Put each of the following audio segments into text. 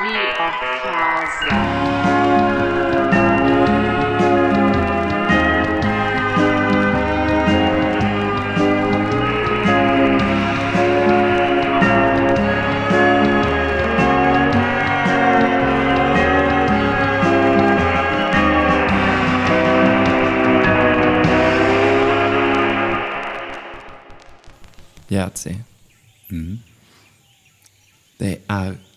Via casa. Jerzy.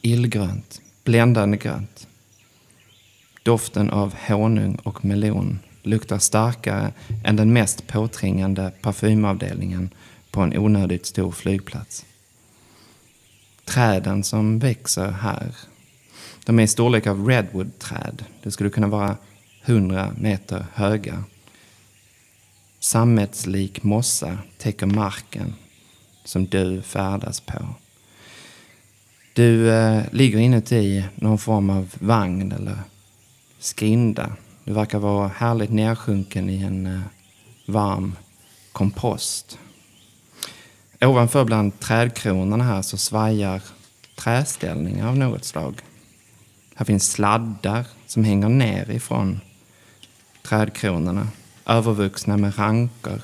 Illgrönt, bländande grönt. Doften av honung och melon luktar starkare än den mest påträngande parfymavdelningen på en onödigt stor flygplats. Träden som växer här, de är i storlek av redwoodträd. De Det skulle kunna vara 100 meter höga. Sammetslik mossa täcker marken som du färdas på. Du eh, ligger inuti någon form av vagn eller skrinda. Du verkar vara härligt nedsjunken i en eh, varm kompost. Ovanför bland trädkronorna här så svajar träställningar av något slag. Här finns sladdar som hänger ner ifrån trädkronorna, övervuxna med rankor.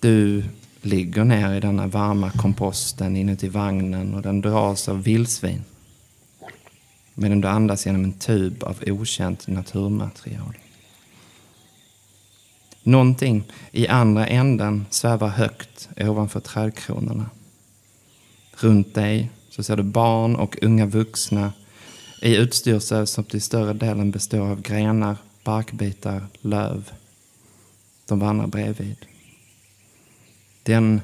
Du ligger ner i denna varma komposten inuti vagnen och den dras av vildsvin. Medan du andas genom en tub av okänt naturmaterial. Någonting i andra änden svävar högt ovanför trädkronorna. Runt dig så ser du barn och unga vuxna i utstyrsel som till större delen består av grenar, barkbitar, löv. De vandrar bredvid. Den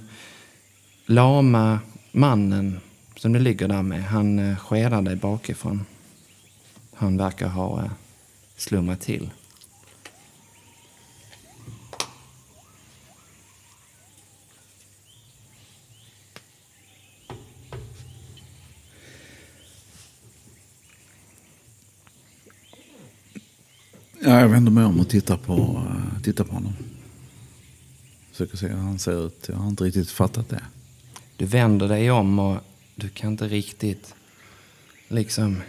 lama mannen som du ligger där med, han eh, skedar dig bakifrån. Han verkar ha eh, slummat slumrat till. Ja, jag vänder mig om och tittar på, eh, tittar på honom. Försöker se hur han ser ut. Jag har inte riktigt fattat det. Du vänder dig om och du kan inte riktigt liksom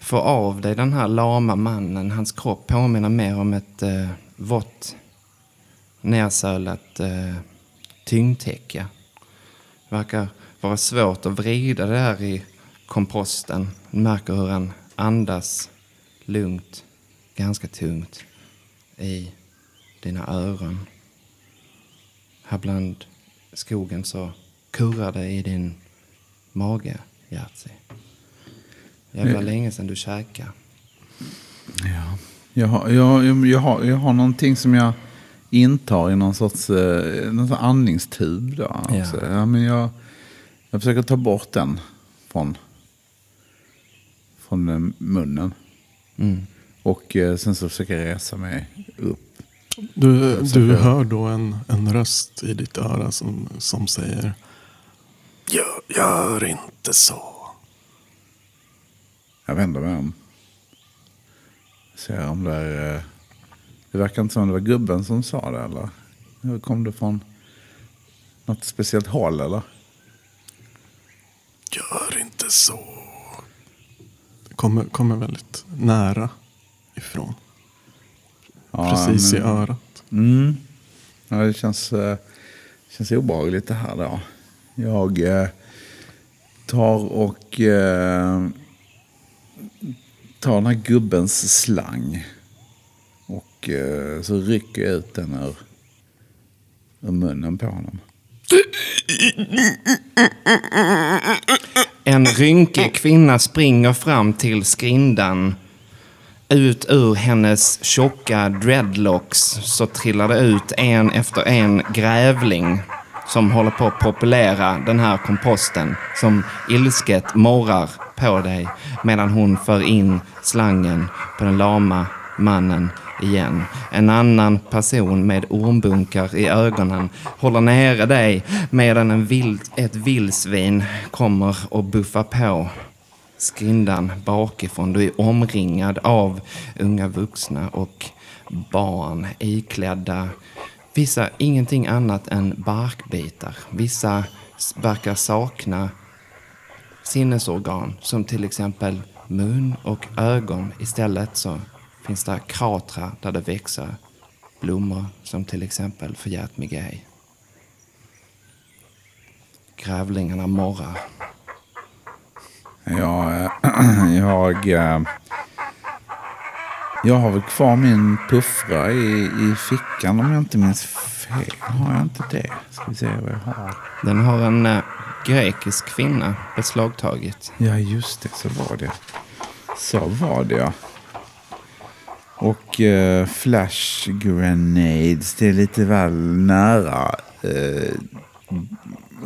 få av dig den här lama mannen. Hans kropp påminner mer om ett eh, vått, nersölat eh, tyngdtäcke. Det verkar vara svårt att vrida det här i komposten. Du märker hur han andas lugnt, ganska tungt i dina öron. Här bland skogen så kurrar det i din mage, Jerzy. Jävla Mm. länge sedan du käkade. Ja. Jag har, jag, jag, jag, har, jag har någonting som jag intar i någon sorts, eh, någon sorts andningstub. Då, Ja. också. Ja, men jag, jag försöker ta bort den från, från eh, munnen. Mm. Och eh, sen så försöker jag resa mig upp. Du, du hör då en, en röst i ditt öra som, som säger gör, gör inte så. Jag vänder mig om. Ser om det är... eh, Det verkar inte som det var gubben som sa det eller? Hur kom det från något speciellt håll eller? Gör inte så. Det kommer, kommer väldigt nära ifrån. Ja, Precis men- i örat. Mm. Ja, det känns, eh, känns obehagligt det här då. Jag eh, tar och eh, tar den här gubbens slang. Och eh, så rycker jag ut den ur, ur munnen på honom. En rynkig kvinna springer fram till skrindan. Ut ur hennes tjocka dreadlocks så trillar det ut en efter en grävling som håller på att populera den här komposten som ilsket morrar på dig medan hon för in slangen på den lama mannen igen. En annan person med ormbunkar i ögonen håller nere dig medan en vild, ett vildsvin kommer och buffar på skrindan bakifrån. Du är omringad av unga vuxna och barn iklädda Vissa ingenting annat än barkbitar. Vissa verkar sakna sinnesorgan som till exempel mun och ögon. Istället så finns det kratrar där det växer blommor som till exempel förgätmigej. Grävlingarna morrar. Jag, eh, jag, eh, jag har väl kvar min puffra i, i fickan om jag inte minns fel. Har jag inte det? Ska vi se vad jag har. Den har en eh, grekisk kvinna beslagtagit. Ja, just det. Så var det. Så var det, ja. Och eh, flash grenades, det är lite väl nära. Eh,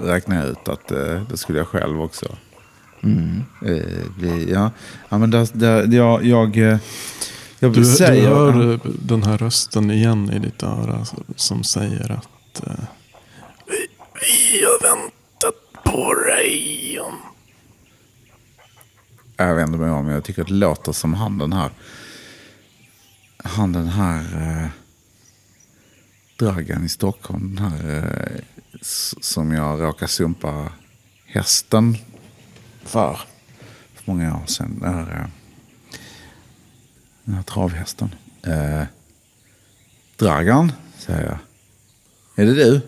räknar jag ut att eh, det skulle jag själv också. Eh, bli, ja. ja, men där, där, jag, jag, eh, jag Du, vill du säga... hör eh, den här rösten igen i ditt öra som säger att eh, vi, vi har väntat på dig. om-" Jag vänder mig om. Jag tycker att det låter som han den här. Han den här. Eh, Dragan i Stockholm. Den här eh, som jag råkade sumpa hästen för. För många år sedan. Den här, eh, den här travhästen. Eh, Dragan, säger jag. Är det du?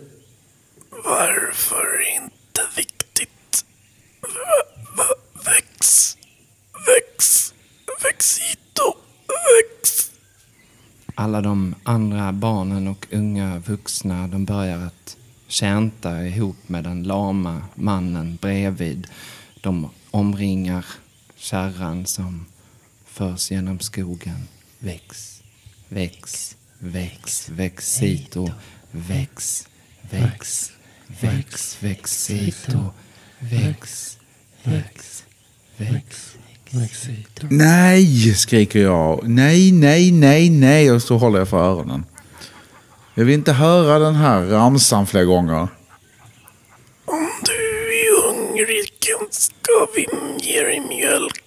Varför inte viktigt? Va, väx, väx, växito, väx. Alla de andra barnen och unga vuxna de börjar att tjänta ihop med den lama mannen bredvid. De omringar kärran som förs genom skogen. Väx, väx, väx, växito, väx, väx, väx, växito, väx, väx, väx, växito. Nej, skriker jag. Nej, nej, nej, nej. Och så håller jag för öronen. Jag vill inte höra den här ramsan fler gånger. Om du är hungrig ska vi ge dig mjölk.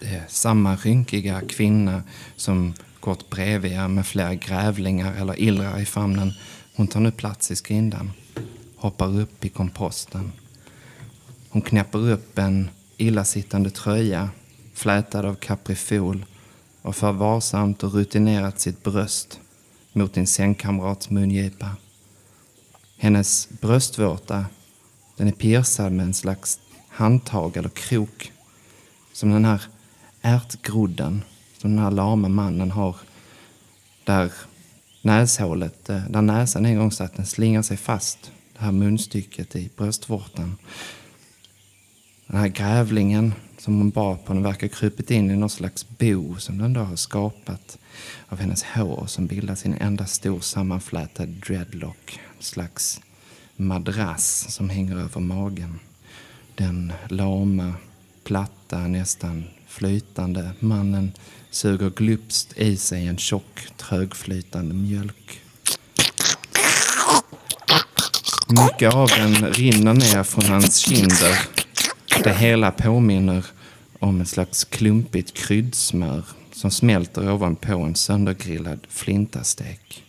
Det är samma rynkiga kvinna som gått bredvid er med flera grävlingar eller illrar i famnen. Hon tar nu plats i skrindan, hoppar upp i komposten. Hon knäpper upp en illasittande tröja, flätad av kaprifol och för varsamt och rutinerat sitt bröst mot din sängkamrats mungipa. Hennes bröstvårta, den är piercad med en slags handtag eller krok som den här ärtgrodden som den här lama mannen har där näshålet, eh, där näsan en gång satt, den slingar sig fast, det här munstycket i bröstvårtan. Den här grävlingen som hon bar på, den verkar krupit in i någon slags bo som den då har skapat av hennes hår som bildar sin enda stor sammanflätad dreadlock. En slags madrass som hänger över magen. Den lama, platta, nästan flytande mannen suger glupskt i sig en tjock, trögflytande mjölk. Mycket av den rinner ner från hans kinder. Det hela påminner om ett slags klumpigt kryddsmör som smälter ovanpå en söndergrillad flintastek.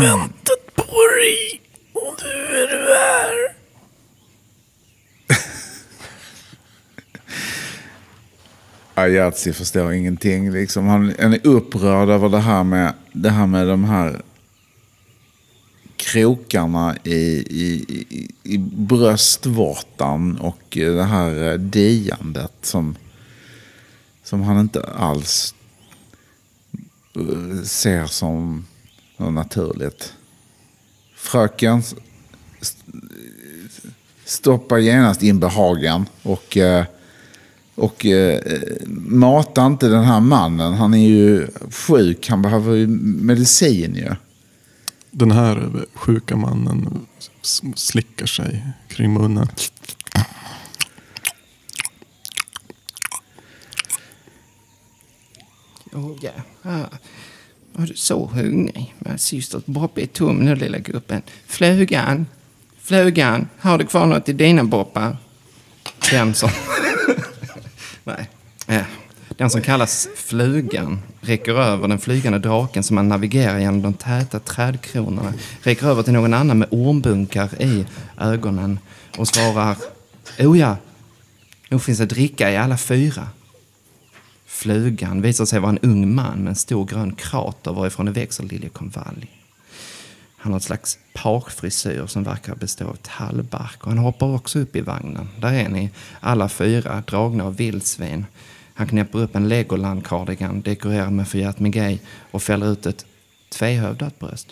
Väntat på dig och nu är du här. Ajatsi förstår ingenting. Liksom. Han, han är upprörd över det här med, det här med de här krokarna i, i, i, i bröstvårtan och det här eh, diandet som, som han inte alls eh, ser som något naturligt. Fröken stoppar genast in behagen och eh, och eh, mata inte den här mannen. Han är ju sjuk. Han behöver ju medicin ju. Den här sjuka mannen slickar sig kring munnen. Oh, ja. Ah. Var du så hungrig? Men syster Boppe är tom nu, lilla gubben. Flugan, flugan, har du kvar något i dina boppar? Den som... Nej. Ja. Den som kallas flugan räcker över den flygande draken som man navigerar genom de täta trädkronorna. Räcker över till någon annan med ormbunkar i ögonen och svarar Oh ja, nog finns det dricka i alla fyra. Flugan visar sig vara en ung man med en stor grön krater varifrån det växer liljekonvalj. Han har ett slags parfrisyr som verkar bestå av tallbark och han hoppar också upp i vagnen. Där är ni, alla fyra, dragna av vildsvin. Han knäpper upp en Legoland-cardigan dekorerad med Fiat Miguel och fäller ut ett tvehövdat bröst.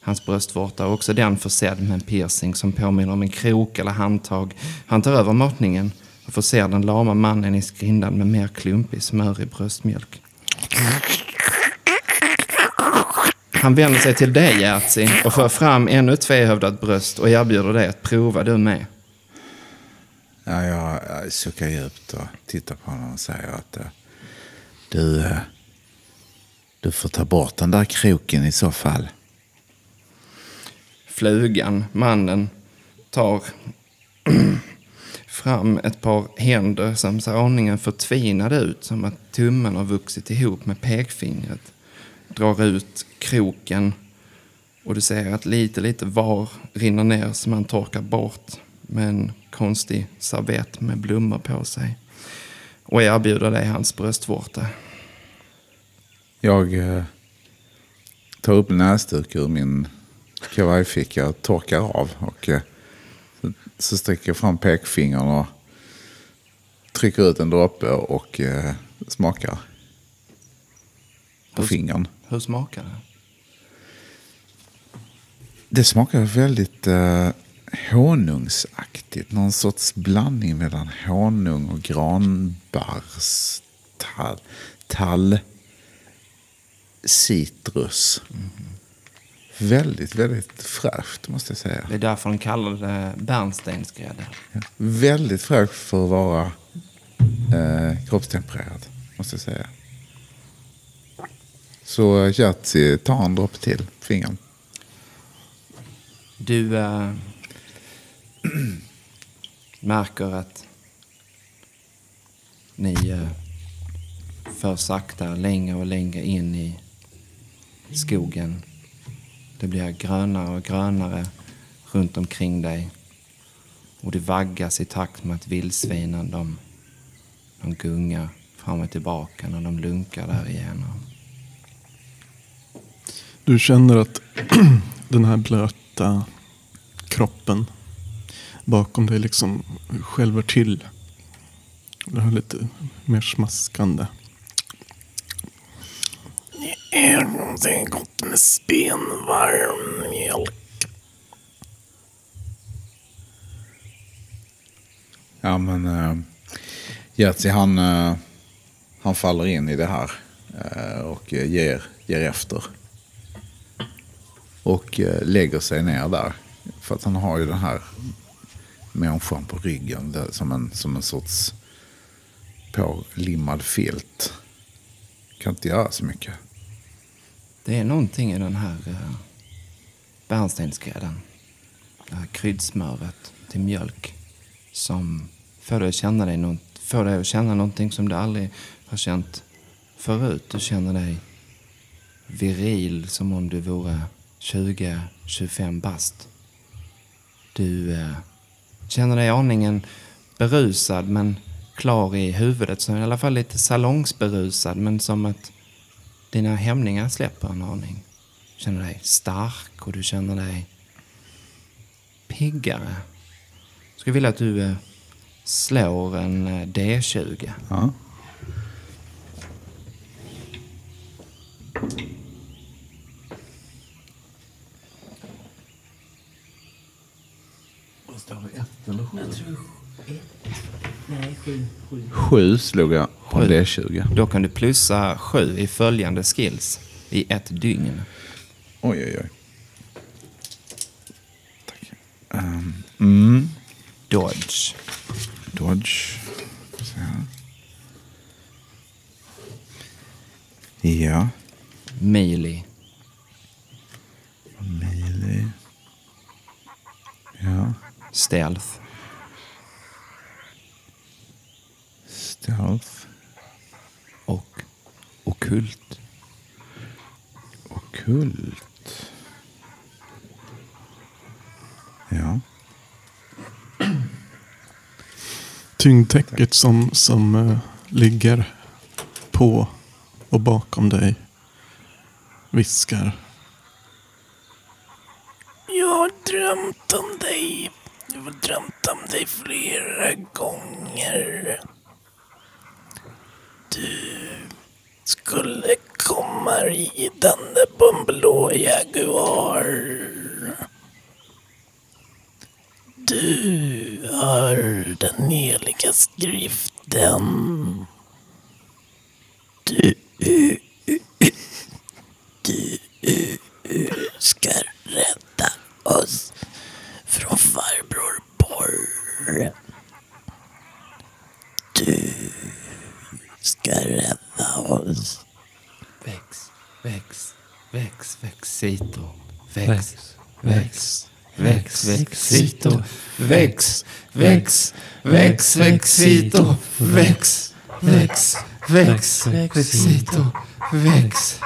Hans bröstvårta är också den försedd med en piercing som påminner om en krok eller handtag. Han tar över matningen och förser den lama mannen i skrindan med mer klumpig smörig bröstmjölk. Han vänder sig till dig, Jerzy, och för fram ännu ett tvehövdat bröst och erbjuder dig att prova du med. Ja, jag, suckar djupt och tittar på honom och säger att eh, du, eh, du får ta bort den där kroken i så fall. Flugan, mannen, tar fram ett par händer som ser aningen förtvinade ut, som att tummen har vuxit ihop med pekfingret. Drar ut kroken och du ser att lite, lite var rinner ner som han torkar bort med en konstig servett med blommor på sig. Och erbjuder dig hans bröstvårta. Jag eh, tar upp en näsduk ur min kavajficka och torkar av. Och eh, så, sträcker jag fram pekfingern och trycker ut en droppe och eh, smakar på Hur- fingern. Hur smakar det? Det smakar väldigt eh, honungsaktigt. Någon sorts blandning mellan honung och granbarrs tall, tall citrus. Väldigt, väldigt fräscht måste jag säga. Det är därför de kallar det bärnstensgrädde. Väldigt fräscht för att vara eh, kroppstempererad måste jag säga. Så eh, Jerzy tar en droppe till på fingern. Du äh, märker att ni äh, för sakta längre och längre in i skogen. Det blir grönare och grönare runt omkring dig. Och det vaggas i takt med att vildsvinen de, de gungar fram och tillbaka när de lunkar där igenom. Du känner att den här blöta kroppen bakom dig liksom skälver till. Det är lite mer smaskande. Någonting gott med spenvarm mjölk. Ja men eh, uh, Jerzy han, uh, han faller in i det här uh, och ger, ger efter. Och uh, lägger sig ner där. För att han har ju den här människan på ryggen där, som, en, som en sorts pålimmad filt. Kan inte göra så mycket. Det är någonting i den här uh, bärnstensgrädden. Det här kryddsmöret till mjölk som får dig att känna dig får dig att känna någonting som du aldrig har känt förut. Du känner dig viril som om du vore 20-25 bast. Du eh, känner dig aningen berusad men klar i huvudet. Så i alla fall lite salongsberusad men som att dina hämningar släpper en aning. Du känner dig stark och du känner dig piggare. Jag skulle vilja att du eh, slår en eh, D20. Ja. Jag tror ett. Nej, sju. sju. Sju slog jag på Sju. D20. Då kan du plussa sju i följande skills i ett dygn. Oj, oj, oj. Tack. Ehm, mm. Dodge. Dodge. Så här. Ja. Melee. Melee. Ja. Stealth. Stealth. och okult. Okult. Ja. Tyngdtäcket som, som eh, ligger på och bakom dig viskar. Jag har drömt om dig. Jag har drömt om dig flera gånger. Du skulle komma ridande på en blå Jaguar. Du har den heliga skriften. Du, du ska rädda oss från farbror Borr. Du ska rädda oss. Väx, väx, väx, växito. Väx, väx, väx, växito. Väx, väx, väx, växito. Väx, väx, väx, växito. Väx.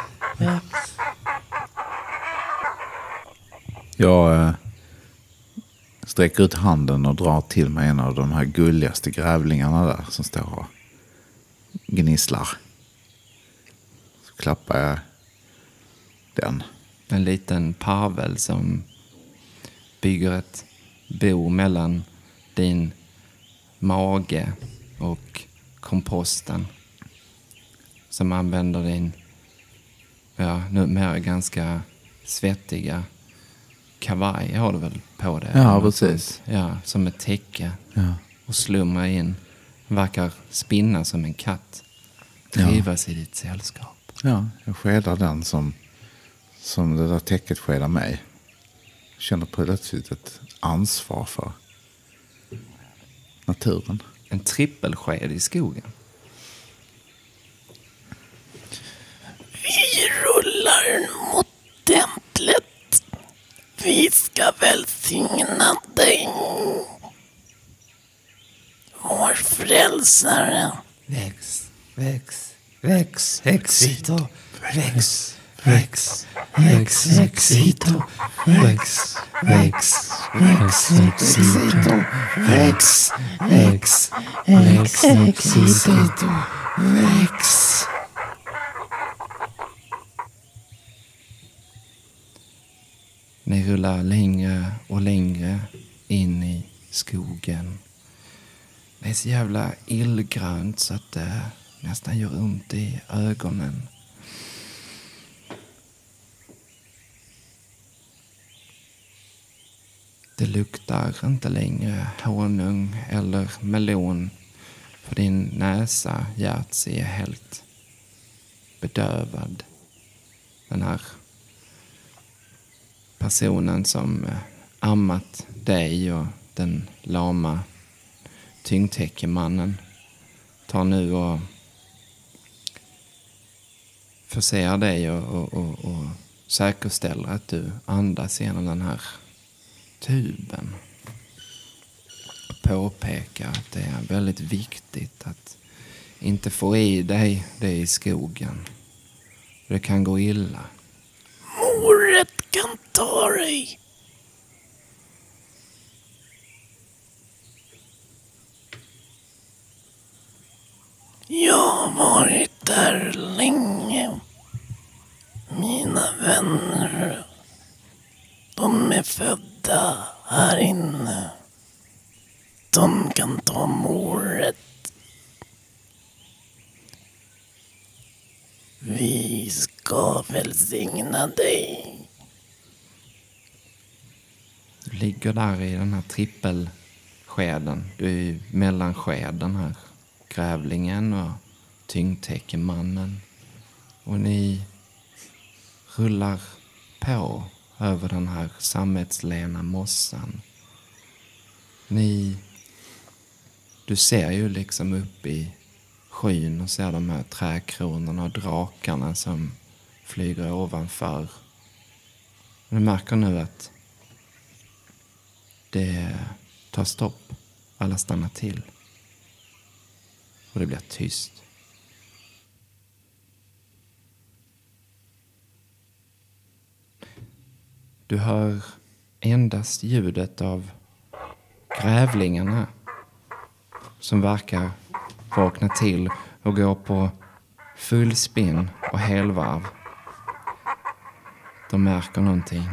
Jag eh, sträcker ut handen och drar till mig en av de här gulligaste grävlingarna där som står och gnisslar. Så klappar jag den. En liten parvel som bygger ett bo mellan din mage och komposten. Som använder din, ja, numera ganska svettiga kavaj har du väl på dig? Ja, precis. sånt. Ja, som ett täcke. Ja. Och slumrar in. Verkar spinna som en katt. Ja. Trivas i ditt sällskap. Ja, jag skedar den som, som det där täcket skedar mig. Känner plötsligt ett ansvar för naturen. En trippelsked i skogen. Vi rullar mot templet. Vi ska välsigna dig. Vår frälsare. Väx, väx, väx, exito, väx, väx, väx, exito, väx, väx, väx, exito, väx, väx, väx, exito, väx. Ni rullar längre och längre in i skogen. Det är så jävla illgrönt så att det nästan gör ont i ögonen. Det luktar inte längre honung eller melon för din näsa, Jerzy, är helt bedövad. Den här personen som eh, ammat dig och den lama tyngdtäckemannen tar nu och förser dig och, och, och, och säkerställer att du andas genom den här tuben. Påpekar att det är väldigt viktigt att inte få i dig det i skogen. Det kan gå illa. Moret kan ta dig. Jag har varit där länge. Mina vänner, de är födda här inne. De kan ta moret. Vi ska välsigna dig. Du ligger där i den här trippelskeden. Du är i mellanskeden här. Grävlingen och tyngdtäckemannen. Och ni rullar på över den här sammetslena mossan. Ni... Du ser ju liksom upp i skyn och ser de här träkronorna och drakarna som flyger ovanför. Du märker nu att det tar stopp. Alla stannar till och det blir tyst. Du hör endast ljudet av grävlingarna som verkar vakna till och gå på full spinn och helvarv. De märker någonting.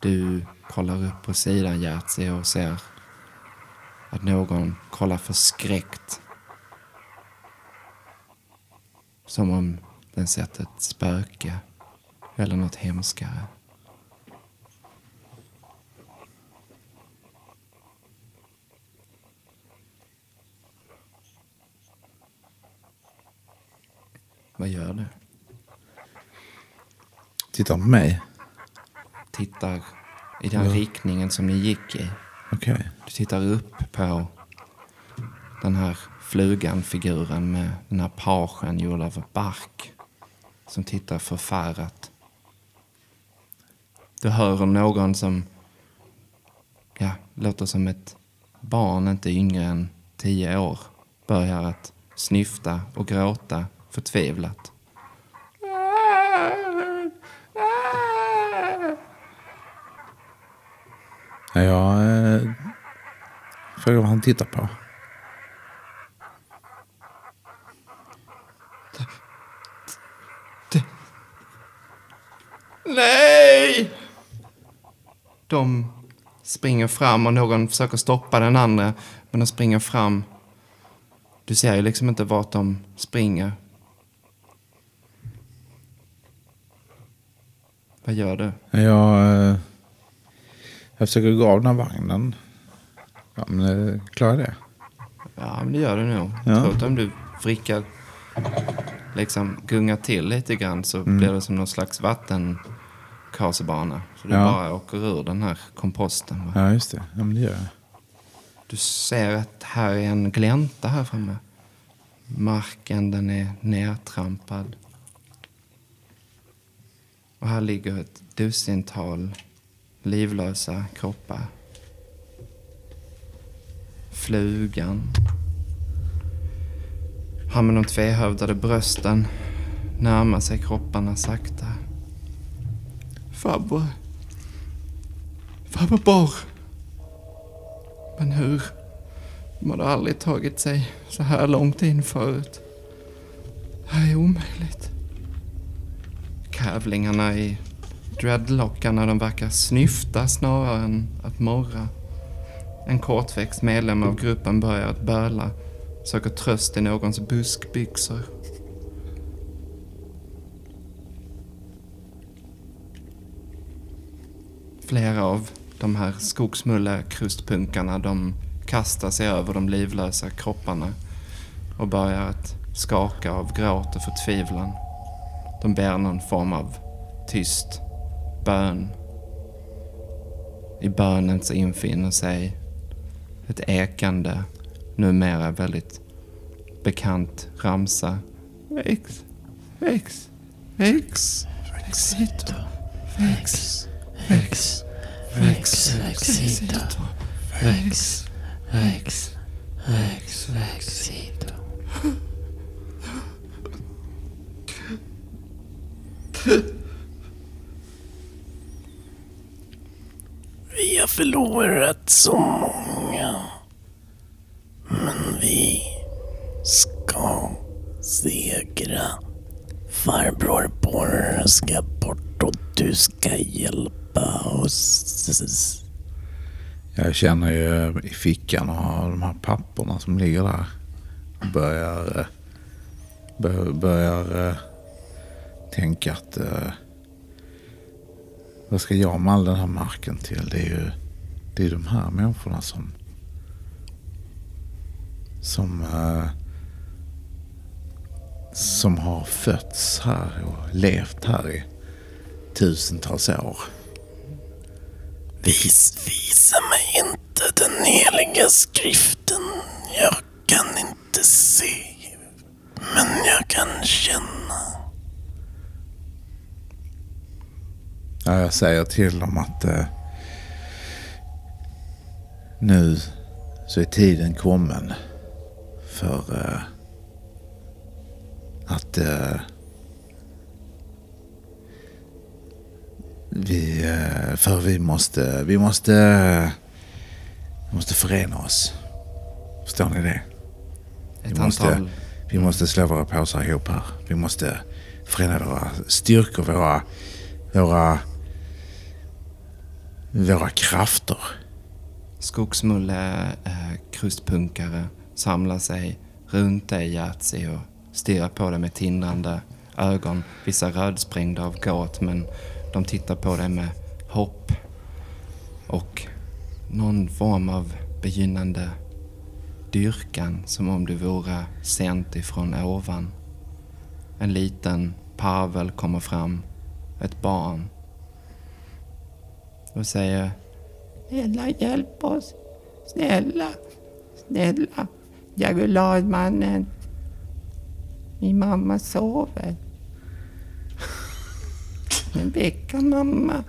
Du kollar upp på sidan Jerzy och ser att någon kollar förskräckt. Som om den sett ett spöke eller något hemskare. Vad gör du? Titta på mig. Tittar i den riktningen som ni gick i. Okej. Du tittar upp på den här flugan-figuren med den här pagen gjord av bark som tittar förfärat. Du hör någon som ja, låter som ett barn, inte yngre än tio år, börjar att snyfta och gråta förtvivlat. Ja, Jag eh, frågar vad han tittar på. Nej! De springer fram och någon försöker stoppa den andra. Men de springer fram. Du ser ju liksom inte vart de springer. Vad gör du? Jag, eh, jag försöker gå av den här vagnen. Ja, men eh, klarar det? Ja, men det gör du nog. Ja. Tror att om du vrickar, liksom gungar till lite grann så blir det som någon slags vattenkasebana. Så du Ja. bara åker ur den här komposten. Va? Ja, just det. Ja, men det gör jag. Du ser att här är en glänta här framme. Marken den är nedtrampad. Och här ligger ett dussintal livlösa kroppar. Flugan. Han med de tvehövdade brösten närmar sig kropparna sakta. Farbror. Farbror Borr. Men hur? De hade aldrig tagit sig så här långt in förut. Det här är omöjligt. Kävlingarna i dreadlockarna de verkar snyfta snarare än att morra. En kortväxt medlem av gruppen börjar att böla. Söker tröst i någons buskbyxor. Flera av de här skogsmullekrustpunkarna de kastar sig över de livlösa kropparna och börjar att skaka av gråt och förtvivlan. De ber någon form av tyst bön. I bönen så infinner sig ett ekande, numera väldigt bekant ramsa. Vex, vex, vex, vexito, vex, Vex, vex, vexito. Vex, vex, vex, vexito. Vi har förlorat så många. Vi ska segra. Farbror Borr ska bort och du ska hjälpa oss. Jag känner ju i fickan och har de här papperna som ligger där. Börjar, eh, bör, börjar eh, tänka att eh, vad ska jag med all den här marken till? Det är ju det är de här människorna som som eh, som har fötts här och levt här i tusentals år. Vis, visa mig inte den heliga skriften. Jag kan inte se. Men jag kan känna. Ja, jag säger till dem att eh, nu så är tiden kommen för eh, att eh, vi, eh, för vi måste, vi måste, vi måste förena oss. Förstår ni det? Ett Vi måste, antal... vi måste slå våra påsar ihop här. Vi måste förena våra styrkor, våra, våra, våra krafter. Skogsmulle krustpunkare samlar sig runt dig Yatzy och stirrar på dig med tindrande ögon. Vissa rödsprängda av gråt men de tittar på dig med hopp och någon form av begynnande dyrkan som om du vore sänt ifrån ovan. En liten Pavel kommer fram, ett barn och säger Snälla hjälp oss. Snälla. Snälla. Jagularmannen. Min mamma sover. Men väcka mamma.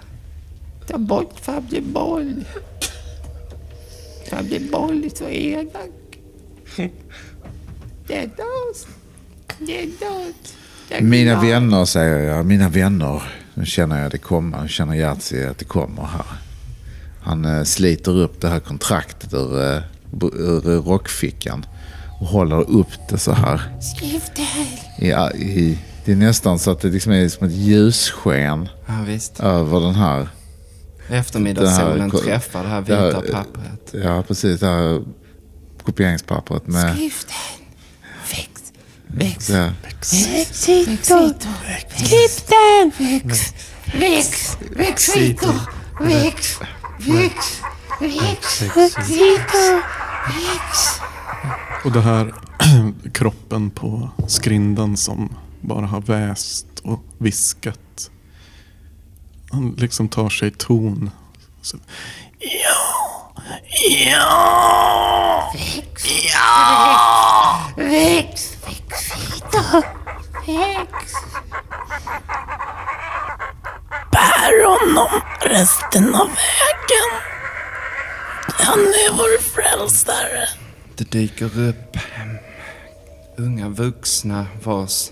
Ta bort farbror Boll. Farbror Boll är så elak. Rädda oss. Rädda oss. Mina vänner säger jag, mina vänner. Nu känner jag det komma, nu känner Yatzy att det kommer här. Han eh, sliter upp det här kontraktet ur, eh, ur rockfickan och håller upp det så här. Skriften. I, i, det är nästan så att det liksom är som ett ljussken Ja visst. över den här. Eftermiddagssolen här- träffar det här det här- vita pappret. Ja, precis. Det här kopieringspappret med... Skriften. Väx. Väx. Ja, Växito. Skriften. Väx. Väx. Växito. Väx. Väx. Väx. Växito. Väx. Och det här kroppen på skrindan som bara har väst och viskat. Han liksom tar sig ton. Så, Väx. Växito. Väx. Bär honom resten av vägen. Han är vår frälsare. Det dyker upp unga vuxna vars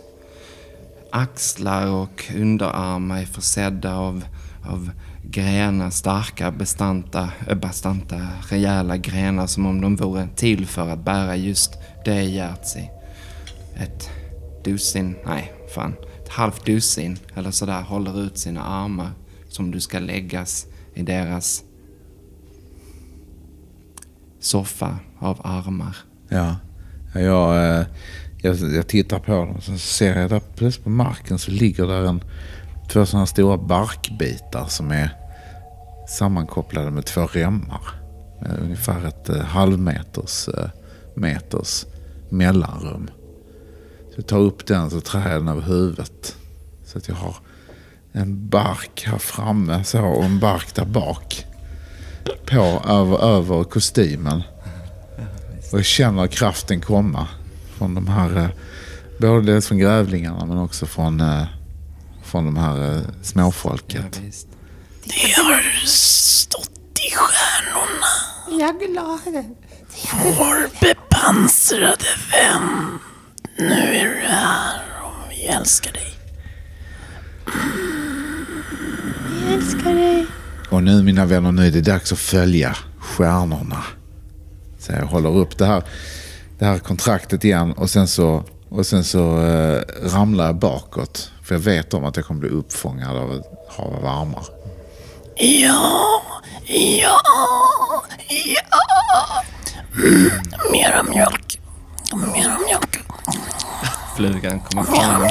axlar och underarmar är försedda av, av grenar, starka, bestanta, eh, bastanta, rejäla grenar som om de vore till för att bära just det Jerzy. Ett dussin, nej fan, ett halvt dussin eller sådär håller ut sina armar som du ska läggas i deras soffa av armar. ja. Jag, eh, jag, jag tittar på dem och så ser jag där plötsligt på marken så ligger där en, två sådana stora barkbitar som är sammankopplade med två remmar. Med ungefär ett eh, halvmeters eh, meters mellanrum. Så jag tar upp den så trär jag den över huvudet. Så att jag har en bark här framme så, och en bark där bak. På, över, över kostymen. Och jag känner kraften komma. Från de här, eh, både dels från grävlingarna men också från, eh, från de här eh, Ja, småfolket. Det har stått i stjärnorna. Jag är glad. Vår bepansrade vän. Nu är du här och vi älskar dig. Jag älskar dig. Och nu mina vänner, nu är det dags att följa stjärnorna. Så jag håller upp det här, det här kontraktet igen och sen så, och sen så eh, ramlar jag bakåt. För jag vet om att jag kommer bli uppfångad av ett hav av armar. Ja, ja, ja. Mm, mera mjölk. Mera mjölk. Flugan kommer fram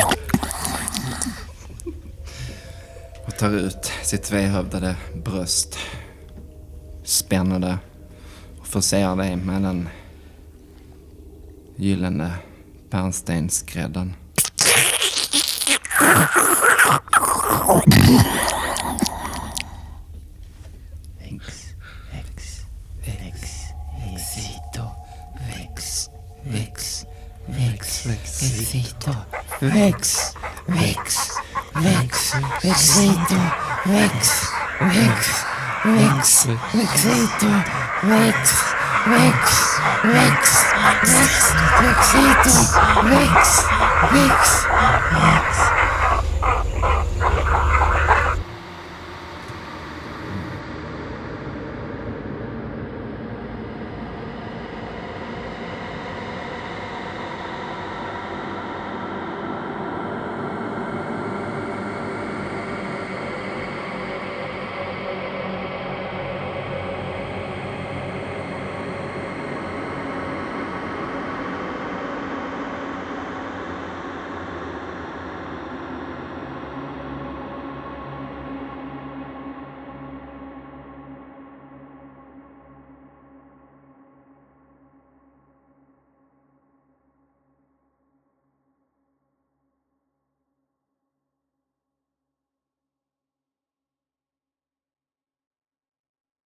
och tar ut sitt tvehövdade bröst. Spänner det och förser dig med den gyllene bärnstensgrädden. Väx, väx, väx, växito, väx, väx, väx, växito, väx, väx, väx, växito, väx, väx, väx, växito, väx, väx, väx, väx, växito, väx, väx.